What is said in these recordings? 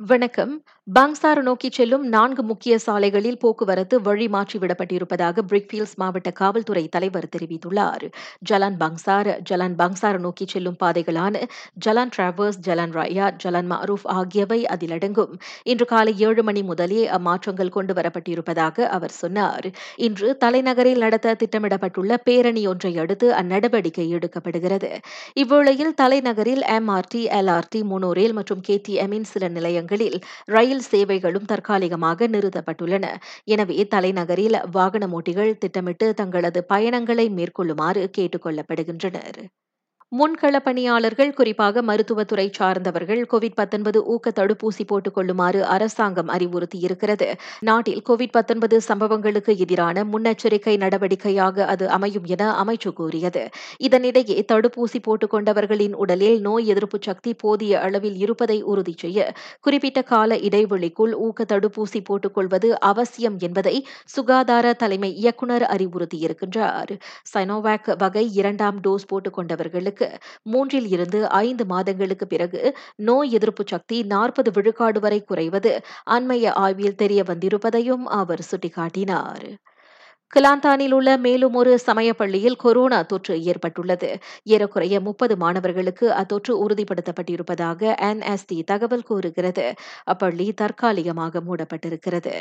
வணக்கம். பங்சார் நோக்கி செல்லும் நான்கு முக்கிய சாலைகளில் போக்குவரத்து வழி மாற்றிவிடப்பட்டிருப்பதாக பிரிக்ஃபீல்ட்ஸ் மாவட்ட காவல்துறை தலைவர் தெரிவித்துள்ளார். ஜலான் பங்சார் ஜலான் பங்சார் நோக்கி செல்லும் பாதைகளான Jalan Travers Jalan Raya Jalan Maarof ஆகியவை அதில் அடங்கும். இன்று காலை ஏழு மணி முதலே அம்மாற்றங்கள் கொண்டு வரப்பட்டிருப்பதாக அவர் சொன்னார். இன்று தலைநகரில் நடத்த திட்டமிடப்பட்டுள்ள பேரணி ஒன்றை அடுத்து அந்நடவடிக்கை எடுக்கப்படுகிறது. இவ்வேளையில் தலைநகரில் எம்ஆர்டி எல்ஆர்டி மோனோரேல் மற்றும் கேடிஎம்மின் சில நிலையங்கள் நிலையங்களில் ரயில் சேவைகளும் தற்காலிகமாக நிறுத்தப்பட்டுள்ளன. எனவே தலைநகரில் வாகன ஓட்டிகள் திட்டமிட்டு தங்களது பயணங்களை மேற்கொள்ளுமாறு கேட்டுக் கொள்ளப்படுகின்றனர். முன்கள பணியாளர்கள் குறிப்பாக மருத்துவத்துறை சார்ந்தவர்கள் கோவிட் ஊக்க தடுப்பூசி போட்டுக் கொள்ளுமாறு அரசாங்கம் அறிவுறுத்தியிருக்கிறது. நாட்டில் கோவிட் சம்பவங்களுக்கு எதிரான முன்னெச்சரிக்கை நடவடிக்கையாக அது அமையும் என அமைச்சு கூறியது. இதனிடையே தடுப்பூசி போட்டுக் கொண்டவர்களின் உடலில் நோய் எதிர்ப்பு சக்தி போதிய அளவில் இருப்பதை உறுதி செய்ய குறிப்பிட்ட கால இடைவெளிக்குள் ஊக்க தடுப்பூசி போட்டுக் கொள்வது அவசியம் என்பதை சுகாதார தலைமை இயக்குநர் அறிவுறுத்தியிருக்கின்றார். சைனோவாக் வகை இரண்டாம் டோஸ் போட்டுக் கொண்டவர்களுக்கு மூன்றில் இருந்து ஐந்து மாதங்களுக்கு பிறகு நோய் எதிர்ப்பு சக்தி நாற்பது விழுக்காடு வரை குறைவது அண்மைய ஆய்வில் தெரிய வந்திருப்பதையும் அவர் சுட்டிக்காட்டினார். கிலாந்தானில் உள்ள மேலும் ஒரு சமய பள்ளியில் கொரோனா தொற்று ஏற்பட்டுள்ளது. ஏறக்குறைய முப்பது மாணவர்களுக்கு அத்தொற்று உறுதிப்படுத்தப்பட்டிருப்பதாக என்எஸ்டி தகவல் கூறுகிறது. அப்பள்ளி தற்காலிகமாக மூடப்பட்டிருக்கிறது.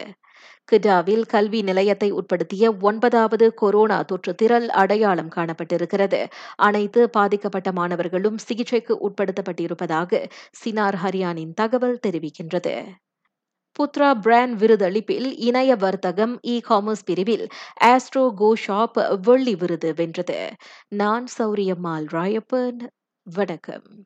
கிடாவில் கல்வி நிலையத்தை உட்படுத்திய ஒன்பதாவது கொரோனா தொற்று திரள் அடையாளம் காணப்பட்டிருக்கிறது. அனைத்து பாதிக்கப்பட்ட மாணவர்களும் சிகிச்சைக்கு உட்படுத்தப்பட்டிருப்பதாக சினார் ஹரியானின் தகவல் தெரிவிக்கின்றது. புத்ரா பிராண்ட் விருதளிப்பில் இணைய வர்த்தகம் இ காமர்ஸ் பிரிவில் ஆஸ்ட்ரோ கோ ஷாப் வெள்ளி விருது வென்றது. நான் சௌரியம்மாள் ராயப்பன். வணக்கம்.